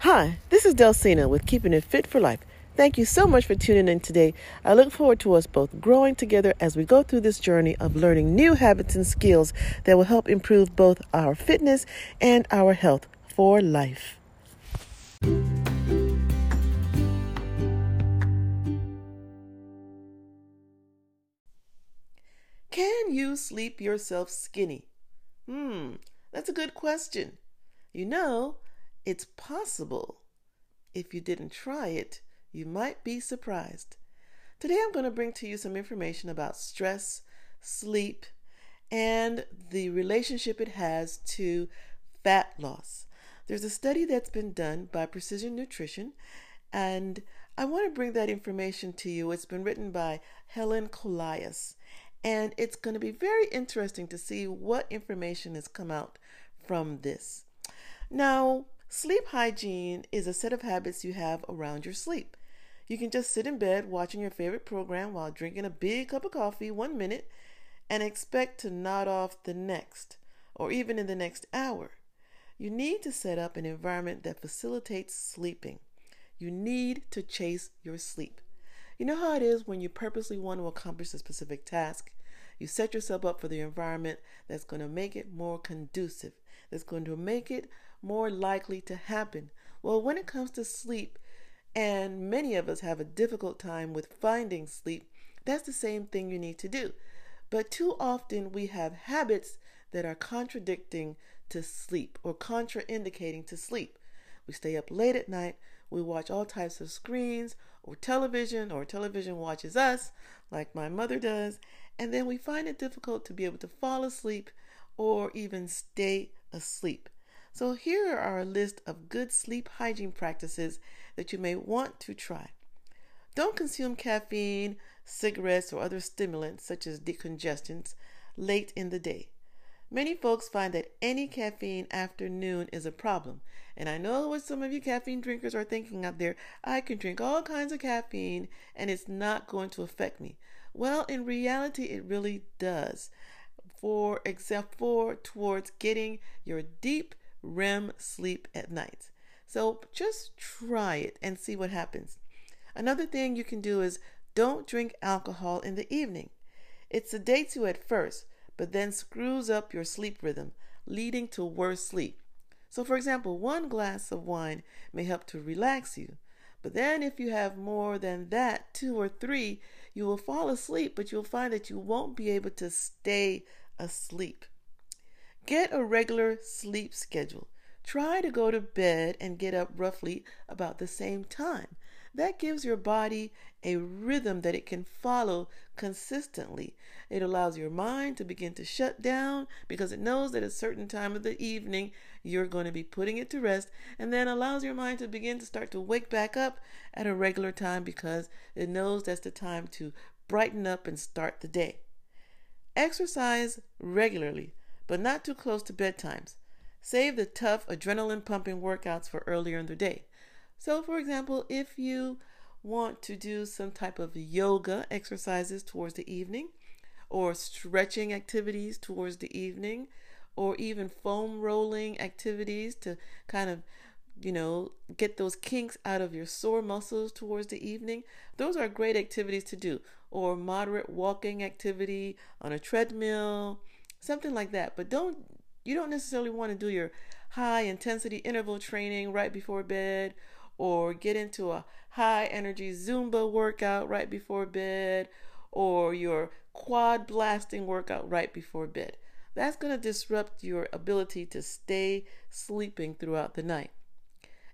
Hi, this is Delcina with Keeping It Fit for Life. Thank you so much for tuning in today. I look forward to us both growing together as we go through this journey of learning new habits and skills that will help improve both our fitness and our health for life. Can you sleep yourself skinny? Hmm, that's a good question. You know, it's possible. If you didn't try it, you might be surprised. Today I'm going to bring to you some information about stress, sleep, and the relationship it has to fat loss. There's a study that's been done by Precision Nutrition, and I want to bring that information to you. It's been written by Helen Kollias, and it's going to be very interesting to see what information has come out from this. Now, Sleep hygiene is a set of habits you have around your sleep. You can just sit in bed watching your favorite program while drinking a big cup of coffee one minute and expect to nod off the next, or even in the next hour. You need to set up an environment that facilitates sleeping. You need to chase your sleep. You know how it is when you purposely want to accomplish a specific task? You set yourself up for the environment that's going to make it more conducive, that's going to make it more likely to happen? Well, when it comes to sleep, and many of us have a difficult time with finding sleep, that's the same thing you need to do. But too often we have habits that are contradicting to sleep or contraindicating to sleep. We stay up late at night, we watch all types of screens or television, or television watches us, like my mother does, and then we find it difficult to be able to fall asleep or even stay asleep. So, here are a list of good sleep hygiene practices that you may want to try. Don't consume caffeine, cigarettes, or other stimulants such as decongestants late in the day. Many folks find that any caffeine after noon is a problem. And I know what some of you caffeine drinkers are thinking out there. I can drink all kinds of caffeine and it's not going to affect me. Well, in reality, it really does. For except for towards getting your deep REM sleep at night. So just try it and see what happens. Another thing you can do is don't drink alcohol in the evening. It sedates you at first, but then screws up your sleep rhythm, leading to worse sleep. So, for example, one glass of wine may help to relax you. But then, if you have more than that, two or three, you will fall asleep, but you'll find that you won't be able to stay asleep. Get a regular sleep schedule. Try to go to bed and get up roughly about the same time. That gives your body a rhythm that it can follow consistently. It allows your mind to begin to shut down because it knows that at a certain time of the evening you're going to be putting it to rest, and then allows your mind to begin to start to wake back up at a regular time because it knows that's the time to brighten up and start the day. Exercise regularly but not too close to bedtimes. Save the tough adrenaline pumping workouts for earlier in the day. So, for example, if you want to do some type of yoga exercises towards the evening, or stretching activities towards the evening, or even foam rolling activities to kind of, you know, get those kinks out of your sore muscles towards the evening, those are great activities to do. Or moderate walking activity on a treadmill something like that. But don't you don't necessarily want to do your high intensity interval training right before bed or get into a high energy Zumba workout right before bed or your quad blasting workout right before bed. That's going to disrupt your ability to stay sleeping throughout the night.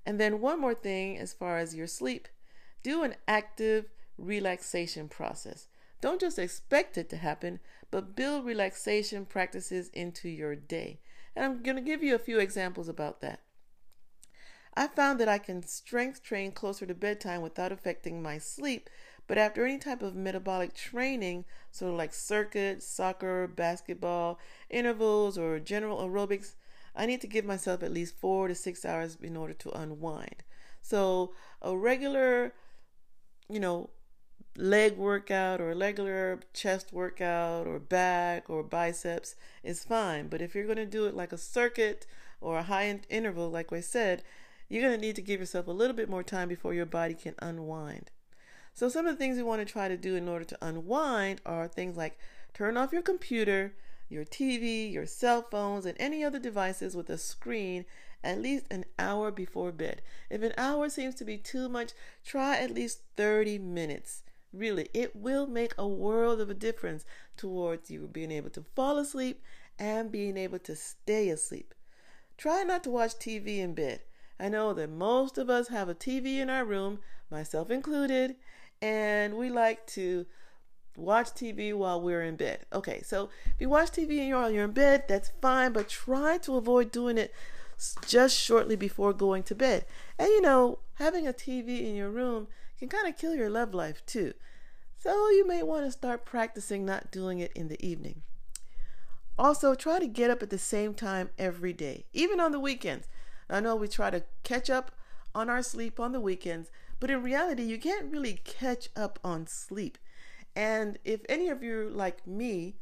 And then, one more thing as far as your sleep do an active relaxation process. Don't just expect it to happen, but build relaxation practices into your day. And I'm going to give you a few examples about that. I found that I can strength train closer to bedtime without affecting my sleep, but after any type of metabolic training, sort of like circuit, soccer, basketball, intervals, or general aerobics, I need to give myself at least four to six hours in order to unwind. So, a regular, you know, leg workout or a regular chest workout or back or biceps is fine. But if you're going to do it like a circuit or a high interval, like I said, you're going to need to give yourself a little bit more time before your body can unwind. So, some of the things you want to try to do in order to unwind are things like turn off your computer, your TV, your cell phones, and any other devices with a screen at least an hour before bed. If an hour seems to be too much, try at least 30 minutes. Really, it will make a world of a difference towards you being able to fall asleep and being able to stay asleep. Try not to watch TV in bed. I know that most of us have a TV in our room, myself included, and we like to watch TV while we're in bed. Okay, so if you watch TV while you're in bed, that's fine, but try to avoid doing it just shortly before going to bed. And you know, having a TV in your room can kind of kill your love life too. So you may want to start practicing not doing it in the evening. Also, try to get up at the same time every day, even on the weekends. I know we try to catch up on our sleep on the weekends, but in reality, you can't really catch up on sleep. And if any of you like me,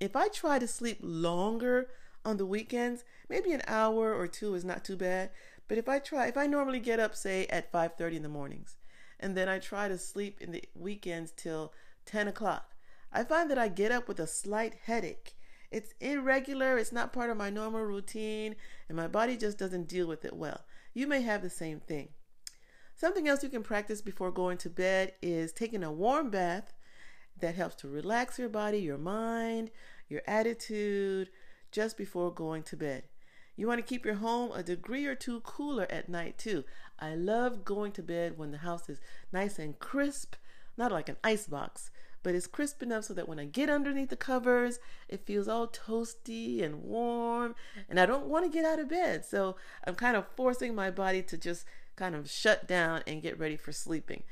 if I try to sleep longer on the weekends, maybe an hour or two is not too bad. But if I try, if I normally get up, say at 5:30 in the mornings, and then I try to sleep in the weekends till 10 o'clock, I find that I get up with a slight headache. It's irregular, it's not part of my normal routine, and my body just doesn't deal with it well. You may have the same thing. Something else you can practice before going to bed is taking a warm bath that helps to relax your body, your mind, your attitude, just before going to bed. You want to keep your home a degree or two cooler at night too. I love going to bed when the house is nice and crisp, not like an ice box, but it's crisp enough so that when I get underneath the covers, it feels all toasty and warm, and I don't want to get out of bed. So I'm kind of forcing my body to just kind of shut down and get ready for sleeping.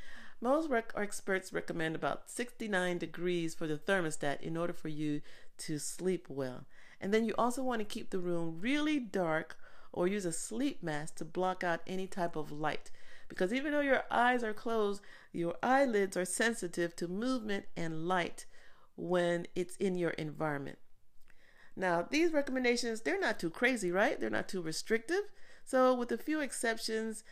Most rec- experts recommend about 69 degrees for the thermostat in order for you to sleep well. And then you also want to keep the room really dark or use a sleep mask to block out any type of light. Because even though your eyes are closed, your eyelids are sensitive to movement and light when it's in your environment. Now, these recommendations, they're not too crazy, right? They're not too restrictive. So, with a few exceptions,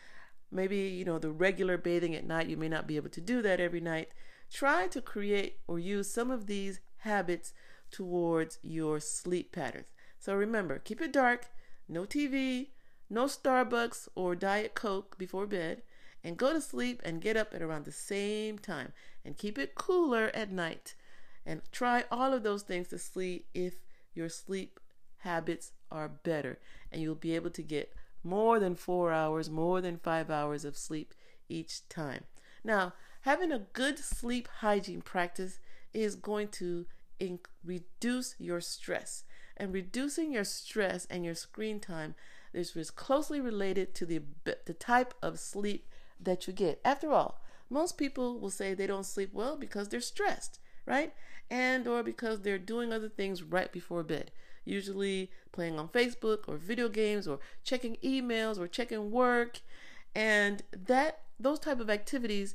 maybe, you know, the regular bathing at night, you may not be able to do that every night. Try to create or use some of these habits towards your sleep patterns. So remember, keep it dark, no TV, no Starbucks or Diet Coke before bed, and go to sleep and get up at around the same time and keep it cooler at night. And try all of those things to sleep if your sleep habits are better and you'll be able to get more than four hours, more than five hours of sleep each time. Now, having a good sleep hygiene practice is going to in- reduce your stress. And reducing your stress and your screen time is, is closely related to the, the type of sleep that you get. After all, most people will say they don't sleep well because they're stressed, right? And or because they're doing other things right before bed. Usually playing on Facebook or video games or checking emails or checking work. And that those type of activities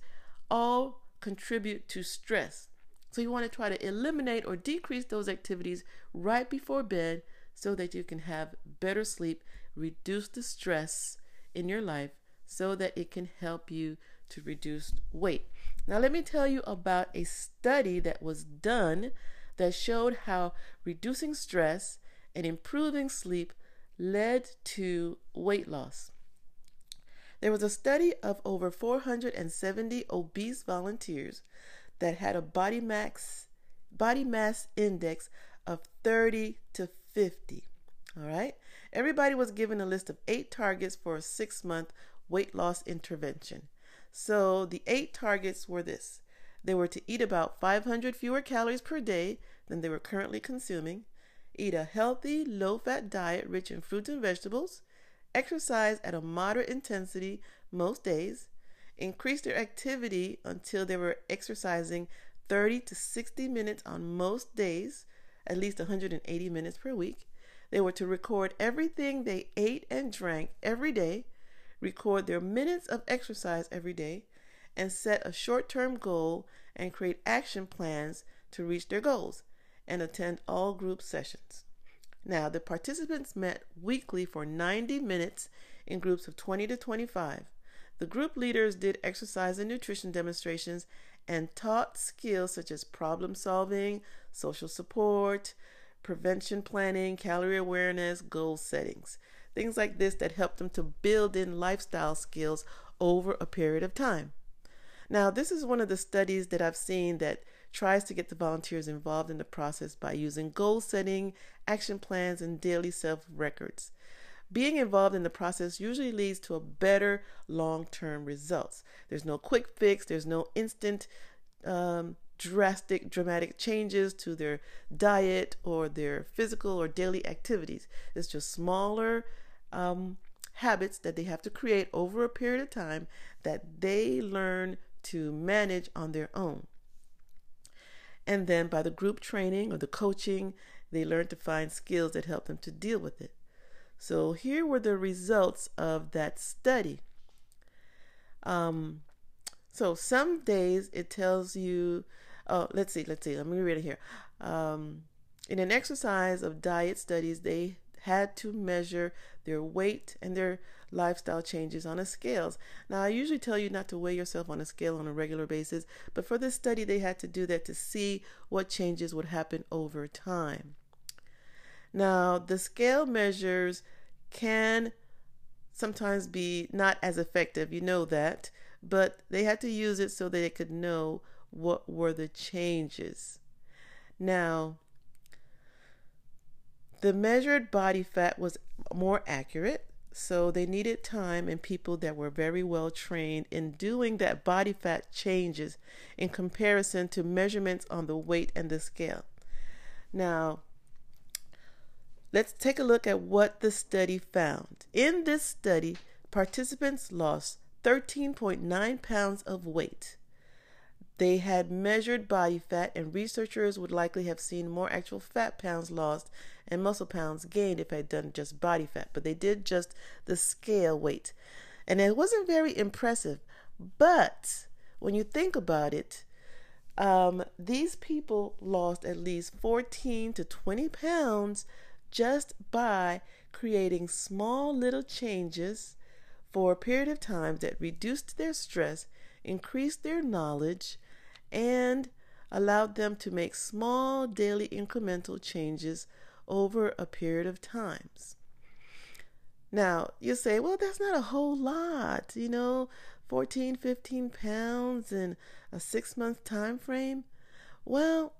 all contribute to stress. So you want to try to eliminate or decrease those activities right before bed so that you can have better sleep, reduce the stress in your life so that it can help you to reduce weight. Now, let me tell you about a study that was done that showed how reducing stress and improving sleep led to weight loss. There was a study of over 470 obese volunteers that had a body mass body mass index of 30 to 50. All right? Everybody was given a list of 8 targets for a 6-month weight loss intervention. So the 8 targets were this. They were to eat about 500 fewer calories per day than they were currently consuming, eat a healthy, low fat diet rich in fruits and vegetables, exercise at a moderate intensity most days, increase their activity until they were exercising 30 to 60 minutes on most days, at least 180 minutes per week. They were to record everything they ate and drank every day, record their minutes of exercise every day, and set a short term goal and create action plans to reach their goals and attend all group sessions. Now, the participants met weekly for 90 minutes in groups of 20 to 25. The group leaders did exercise and nutrition demonstrations and taught skills such as problem solving, social support, prevention planning, calorie awareness, goal settings. Things like this that help them to build in lifestyle skills over a period of time. Now, this is one of the studies that I've seen that tries to get the volunteers involved in the process by using goal setting, action plans, and daily self records. Being involved in the process usually leads to a better long term results. There's no quick fix, there's no instant um, drastic, dramatic changes to their diet or their physical or daily activities. It's just smaller um, habits that they have to create over a period of time that they learn to manage on their own. And then by the group training or the coaching, they learn to find skills that help them to deal with it. So here were the results of that study. Um, so some days it tells you, oh, let's see, let's see, let me read it here. Um, in an exercise of diet studies, they had to measure their weight and their lifestyle changes on a scales. Now, I usually tell you not to weigh yourself on a scale on a regular basis, but for this study, they had to do that to see what changes would happen over time. Now, the scale measures can sometimes be not as effective, you know that, but they had to use it so that they could know what were the changes. Now, the measured body fat was more accurate, so they needed time and people that were very well trained in doing that body fat changes in comparison to measurements on the weight and the scale. Now, let's take a look at what the study found. In this study, participants lost 13.9 pounds of weight. They had measured body fat, and researchers would likely have seen more actual fat pounds lost and muscle pounds gained if I had done just body fat, but they did just the scale weight. And it wasn't very impressive. But when you think about it, um, these people lost at least 14 to 20 pounds just by creating small little changes for a period of time that reduced their stress, increased their knowledge, and allowed them to make small daily incremental changes over a period of times. Now, you say, well, that's not a whole lot, you know, 14, 15 pounds in a six month time frame. Well,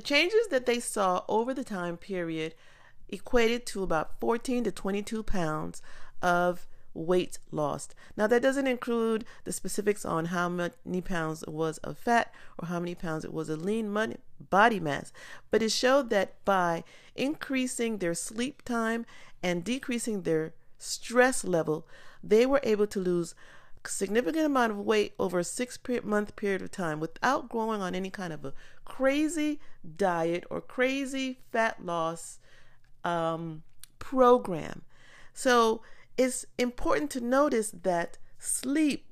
The changes that they saw over the time period equated to about 14 to 22 pounds of weight lost. Now, that doesn't include the specifics on how many pounds it was of fat or how many pounds it was of lean body mass, but it showed that by increasing their sleep time and decreasing their stress level, they were able to lose a significant amount of weight over a six month period of time without growing on any kind of a crazy diet or crazy fat loss um, program. So it's important to notice that sleep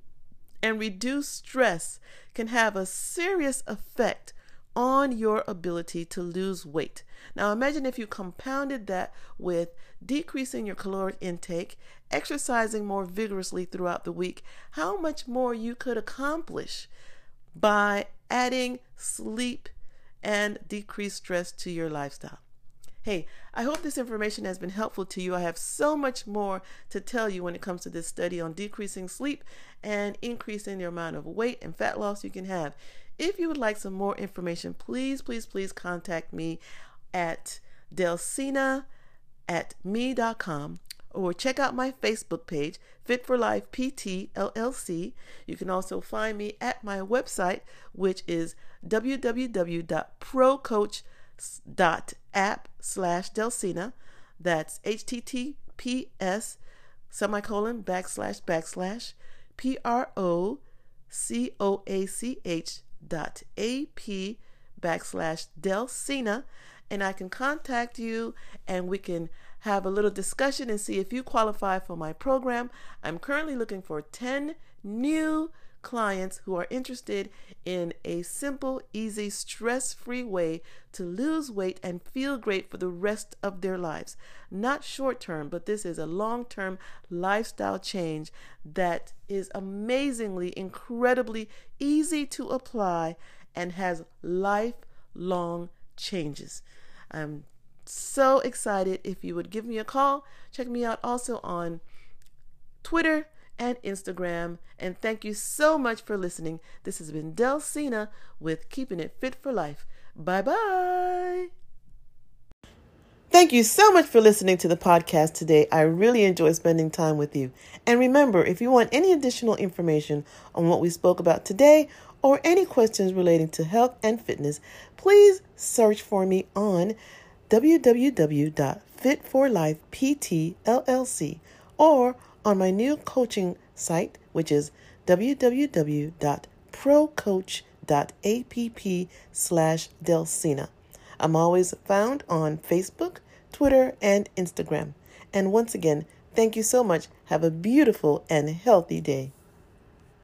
and reduced stress can have a serious effect on your ability to lose weight. Now, imagine if you compounded that with decreasing your caloric intake, exercising more vigorously throughout the week, how much more you could accomplish by adding sleep and decreased stress to your lifestyle. Hey, I hope this information has been helpful to you. I have so much more to tell you when it comes to this study on decreasing sleep and increasing the amount of weight and fat loss you can have. If you would like some more information, please, please, please contact me at delsina at me.com or check out my Facebook page, Fit for Life PT LLC. You can also find me at my website, which is www.procoach.app slash Delsina. That's https semicolon backslash backslash P R O C O A C H dot ap backslash Delsina, and I can contact you and we can have a little discussion and see if you qualify for my program. I'm currently looking for 10 new clients who are interested in a simple, easy, stress free way to lose weight and feel great for the rest of their lives. Not short term, but this is a long term lifestyle change that is amazingly, incredibly easy to apply and has lifelong changes. I'm so excited if you would give me a call. Check me out also on Twitter and Instagram. And thank you so much for listening. This has been Delsina with Keeping It Fit for Life. Bye bye. Thank you so much for listening to the podcast today. I really enjoy spending time with you. And remember, if you want any additional information on what we spoke about today or any questions relating to health and fitness, please search for me on www.fit4lifeptllc or on my new coaching site, which is www.procoach.app slash Delsina. I'm always found on Facebook, Twitter, and Instagram. And once again, thank you so much. Have a beautiful and healthy day.